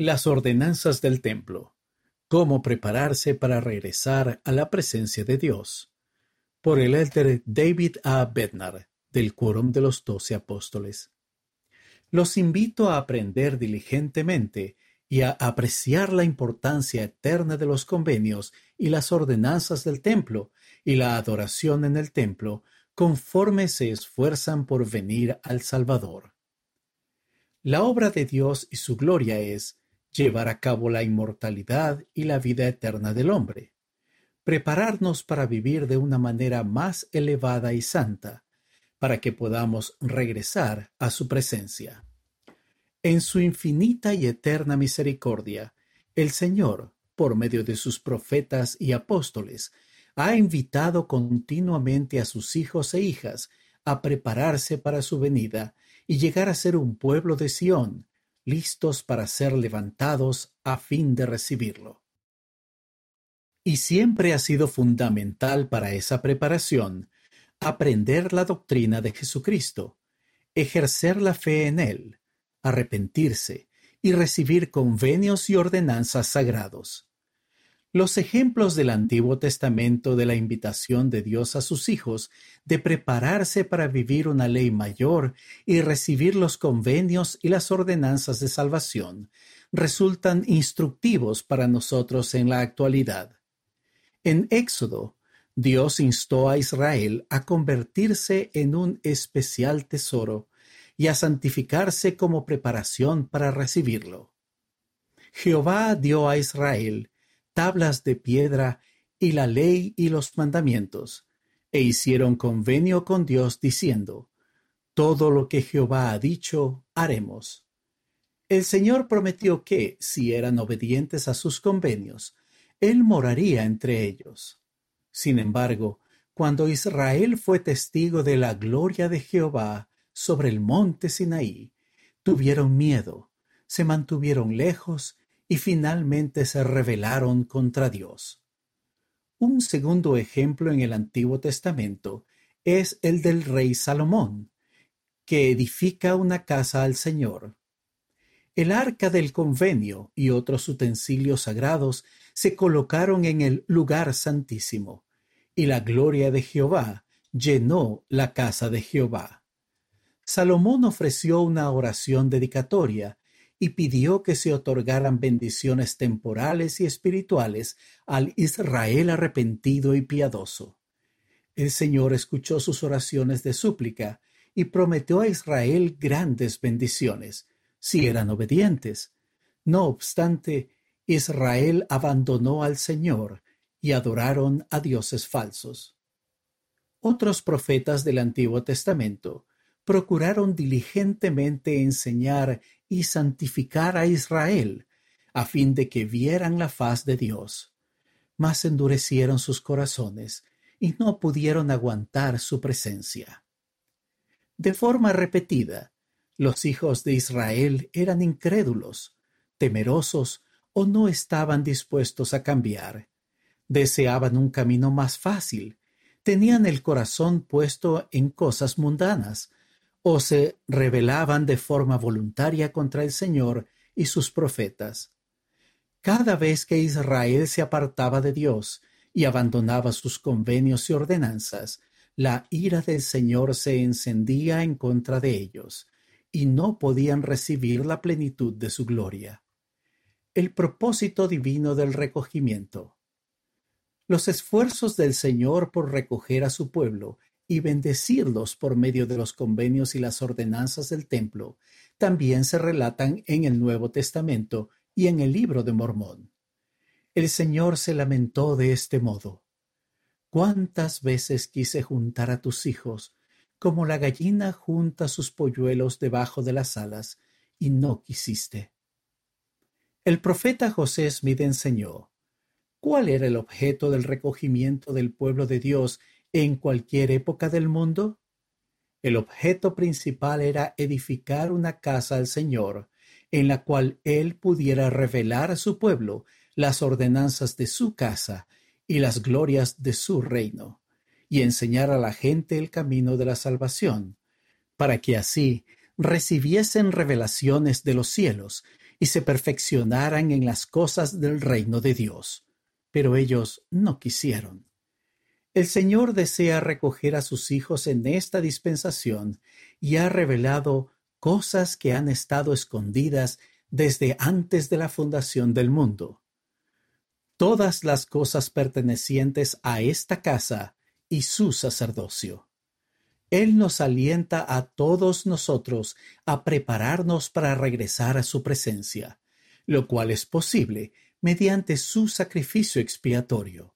Las ordenanzas del templo. Cómo prepararse para regresar a la presencia de Dios. Por el elder David A. Bednar, del Quórum de los Doce Apóstoles. Los invito a aprender diligentemente y a apreciar la importancia eterna de los convenios y las ordenanzas del templo y la adoración en el templo conforme se esfuerzan por venir al Salvador. La obra de Dios y su gloria es llevar a cabo la inmortalidad y la vida eterna del hombre, prepararnos para vivir de una manera más elevada y santa, para que podamos regresar a su presencia. En su infinita y eterna misericordia, el Señor, por medio de sus profetas y apóstoles, ha invitado continuamente a sus hijos e hijas a prepararse para su venida y llegar a ser un pueblo de Sión, listos para ser levantados a fin de recibirlo. Y siempre ha sido fundamental para esa preparación aprender la doctrina de Jesucristo, ejercer la fe en Él, arrepentirse y recibir convenios y ordenanzas sagrados. Los ejemplos del Antiguo Testamento de la invitación de Dios a sus hijos de prepararse para vivir una ley mayor y recibir los convenios y las ordenanzas de salvación resultan instructivos para nosotros en la actualidad. En Éxodo, Dios instó a Israel a convertirse en un especial tesoro y a santificarse como preparación para recibirlo. Jehová dio a Israel tablas de piedra y la ley y los mandamientos, e hicieron convenio con Dios diciendo, Todo lo que Jehová ha dicho, haremos. El Señor prometió que, si eran obedientes a sus convenios, Él moraría entre ellos. Sin embargo, cuando Israel fue testigo de la gloria de Jehová sobre el monte Sinaí, tuvieron miedo, se mantuvieron lejos y finalmente se rebelaron contra Dios. Un segundo ejemplo en el Antiguo Testamento es el del rey Salomón, que edifica una casa al Señor. El arca del convenio y otros utensilios sagrados se colocaron en el lugar santísimo, y la gloria de Jehová llenó la casa de Jehová. Salomón ofreció una oración dedicatoria y pidió que se otorgaran bendiciones temporales y espirituales al Israel arrepentido y piadoso. El Señor escuchó sus oraciones de súplica y prometió a Israel grandes bendiciones, si eran obedientes. No obstante, Israel abandonó al Señor y adoraron a dioses falsos. Otros profetas del Antiguo Testamento procuraron diligentemente enseñar y santificar a Israel, a fin de que vieran la faz de Dios. Mas endurecieron sus corazones y no pudieron aguantar su presencia. De forma repetida, los hijos de Israel eran incrédulos, temerosos o no estaban dispuestos a cambiar. Deseaban un camino más fácil, tenían el corazón puesto en cosas mundanas, o se rebelaban de forma voluntaria contra el Señor y sus profetas. Cada vez que Israel se apartaba de Dios y abandonaba sus convenios y ordenanzas, la ira del Señor se encendía en contra de ellos, y no podían recibir la plenitud de su gloria. El propósito divino del recogimiento. Los esfuerzos del Señor por recoger a su pueblo y bendecirlos por medio de los convenios y las ordenanzas del templo, también se relatan en el Nuevo Testamento y en el libro de Mormón. El Señor se lamentó de este modo. ¿Cuántas veces quise juntar a tus hijos, como la gallina junta sus polluelos debajo de las alas, y no quisiste? El profeta José Smith enseñó, ¿cuál era el objeto del recogimiento del pueblo de Dios en cualquier época del mundo? El objeto principal era edificar una casa al Señor, en la cual Él pudiera revelar a su pueblo las ordenanzas de su casa y las glorias de su reino, y enseñar a la gente el camino de la salvación, para que así recibiesen revelaciones de los cielos y se perfeccionaran en las cosas del reino de Dios. Pero ellos no quisieron. El Señor desea recoger a sus hijos en esta dispensación y ha revelado cosas que han estado escondidas desde antes de la fundación del mundo. Todas las cosas pertenecientes a esta casa y su sacerdocio. Él nos alienta a todos nosotros a prepararnos para regresar a su presencia, lo cual es posible mediante su sacrificio expiatorio.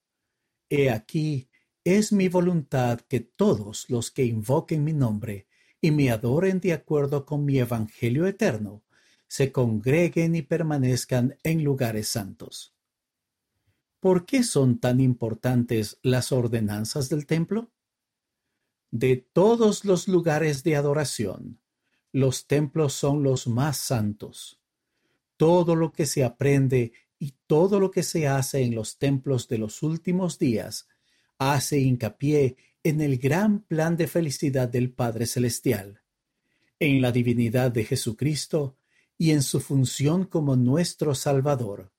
He aquí, es mi voluntad que todos los que invoquen mi nombre y me adoren de acuerdo con mi Evangelio eterno, se congreguen y permanezcan en lugares santos. ¿Por qué son tan importantes las ordenanzas del templo? De todos los lugares de adoración, los templos son los más santos. Todo lo que se aprende y todo lo que se hace en los templos de los últimos días hace hincapié en el gran plan de felicidad del Padre Celestial, en la divinidad de Jesucristo y en su función como nuestro Salvador.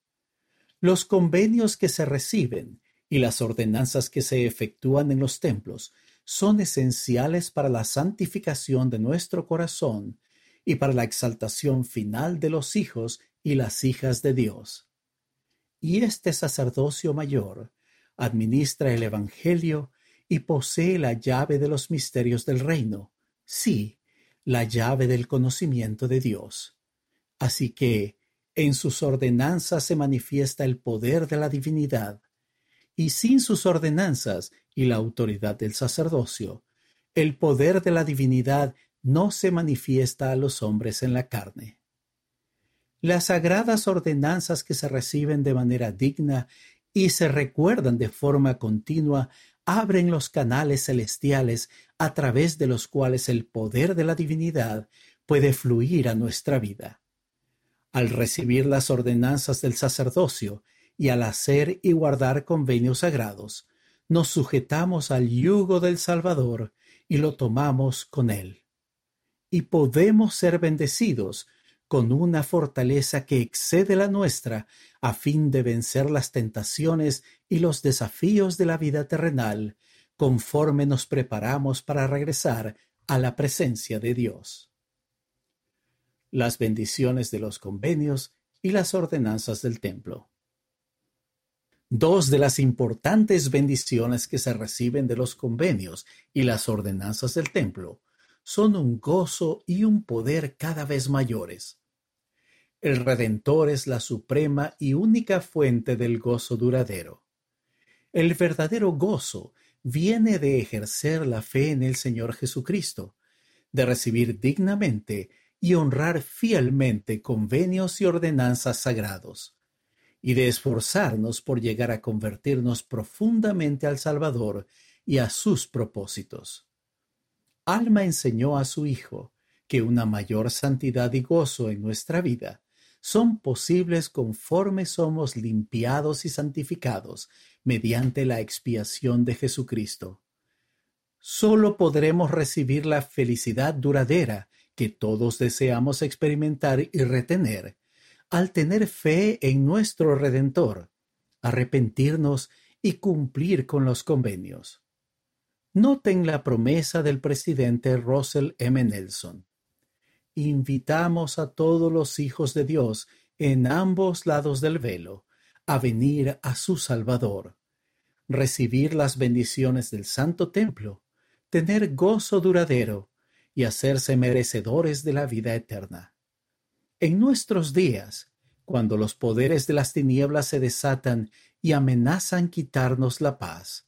Los convenios que se reciben y las ordenanzas que se efectúan en los templos son esenciales para la santificación de nuestro corazón y para la exaltación final de los hijos y las hijas de Dios. Y este sacerdocio mayor administra el Evangelio y posee la llave de los misterios del reino, sí, la llave del conocimiento de Dios. Así que, en sus ordenanzas se manifiesta el poder de la divinidad, y sin sus ordenanzas y la autoridad del sacerdocio, el poder de la divinidad no se manifiesta a los hombres en la carne. Las sagradas ordenanzas que se reciben de manera digna y se recuerdan de forma continua abren los canales celestiales a través de los cuales el poder de la divinidad puede fluir a nuestra vida. Al recibir las ordenanzas del sacerdocio y al hacer y guardar convenios sagrados, nos sujetamos al yugo del Salvador y lo tomamos con él. Y podemos ser bendecidos con una fortaleza que excede la nuestra a fin de vencer las tentaciones y los desafíos de la vida terrenal, conforme nos preparamos para regresar a la presencia de Dios. Las bendiciones de los convenios y las ordenanzas del templo. Dos de las importantes bendiciones que se reciben de los convenios y las ordenanzas del templo son un gozo y un poder cada vez mayores. El Redentor es la suprema y única fuente del gozo duradero. El verdadero gozo viene de ejercer la fe en el Señor Jesucristo, de recibir dignamente y honrar fielmente convenios y ordenanzas sagrados y de esforzarnos por llegar a convertirnos profundamente al Salvador y a sus propósitos. Alma enseñó a su Hijo que una mayor santidad y gozo en nuestra vida son posibles conforme somos limpiados y santificados mediante la expiación de Jesucristo. Solo podremos recibir la felicidad duradera que todos deseamos experimentar y retener al tener fe en nuestro Redentor, arrepentirnos y cumplir con los convenios. Noten la promesa del presidente Russell M. Nelson. Invitamos a todos los hijos de Dios en ambos lados del velo a venir a su Salvador, recibir las bendiciones del Santo Templo, tener gozo duradero y hacerse merecedores de la vida eterna. En nuestros días, cuando los poderes de las tinieblas se desatan y amenazan quitarnos la paz,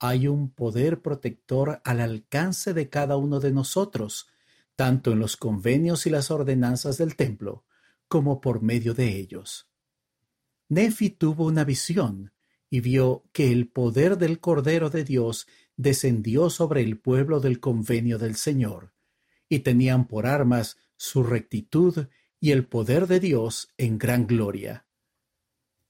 hay un poder protector al alcance de cada uno de nosotros, tanto en los convenios y las ordenanzas del templo, como por medio de ellos. Nefi tuvo una visión y vio que el poder del Cordero de Dios descendió sobre el pueblo del convenio del Señor, y tenían por armas su rectitud y el poder de Dios en gran gloria.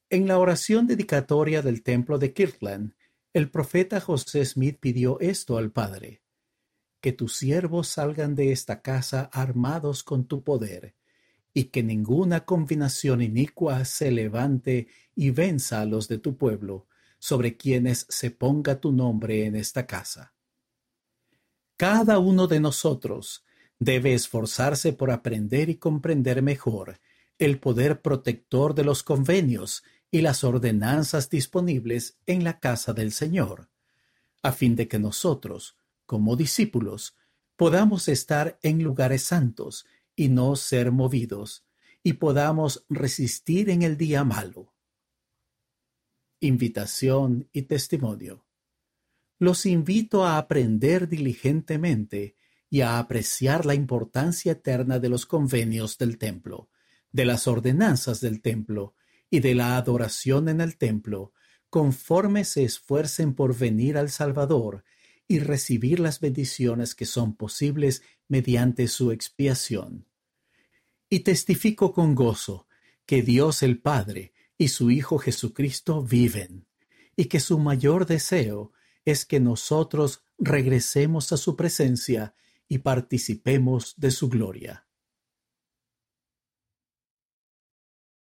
En la oración dedicatoria del templo de Kirtland, el profeta José Smith pidió esto al Padre, que tus siervos salgan de esta casa armados con tu poder, y que ninguna combinación inicua se levante y venza a los de tu pueblo, sobre quienes se ponga tu nombre en esta casa. Cada uno de nosotros debe esforzarse por aprender y comprender mejor el poder protector de los convenios y las ordenanzas disponibles en la casa del Señor, a fin de que nosotros, como discípulos, podamos estar en lugares santos y no ser movidos, y podamos resistir en el día malo. Invitación y testimonio. Los invito a aprender diligentemente y a apreciar la importancia eterna de los convenios del templo, de las ordenanzas del templo y de la adoración en el templo, conforme se esfuercen por venir al Salvador y recibir las bendiciones que son posibles mediante su expiación y testifico con gozo que Dios el Padre y su Hijo Jesucristo viven, y que su mayor deseo es que nosotros regresemos a su presencia y participemos de su gloria.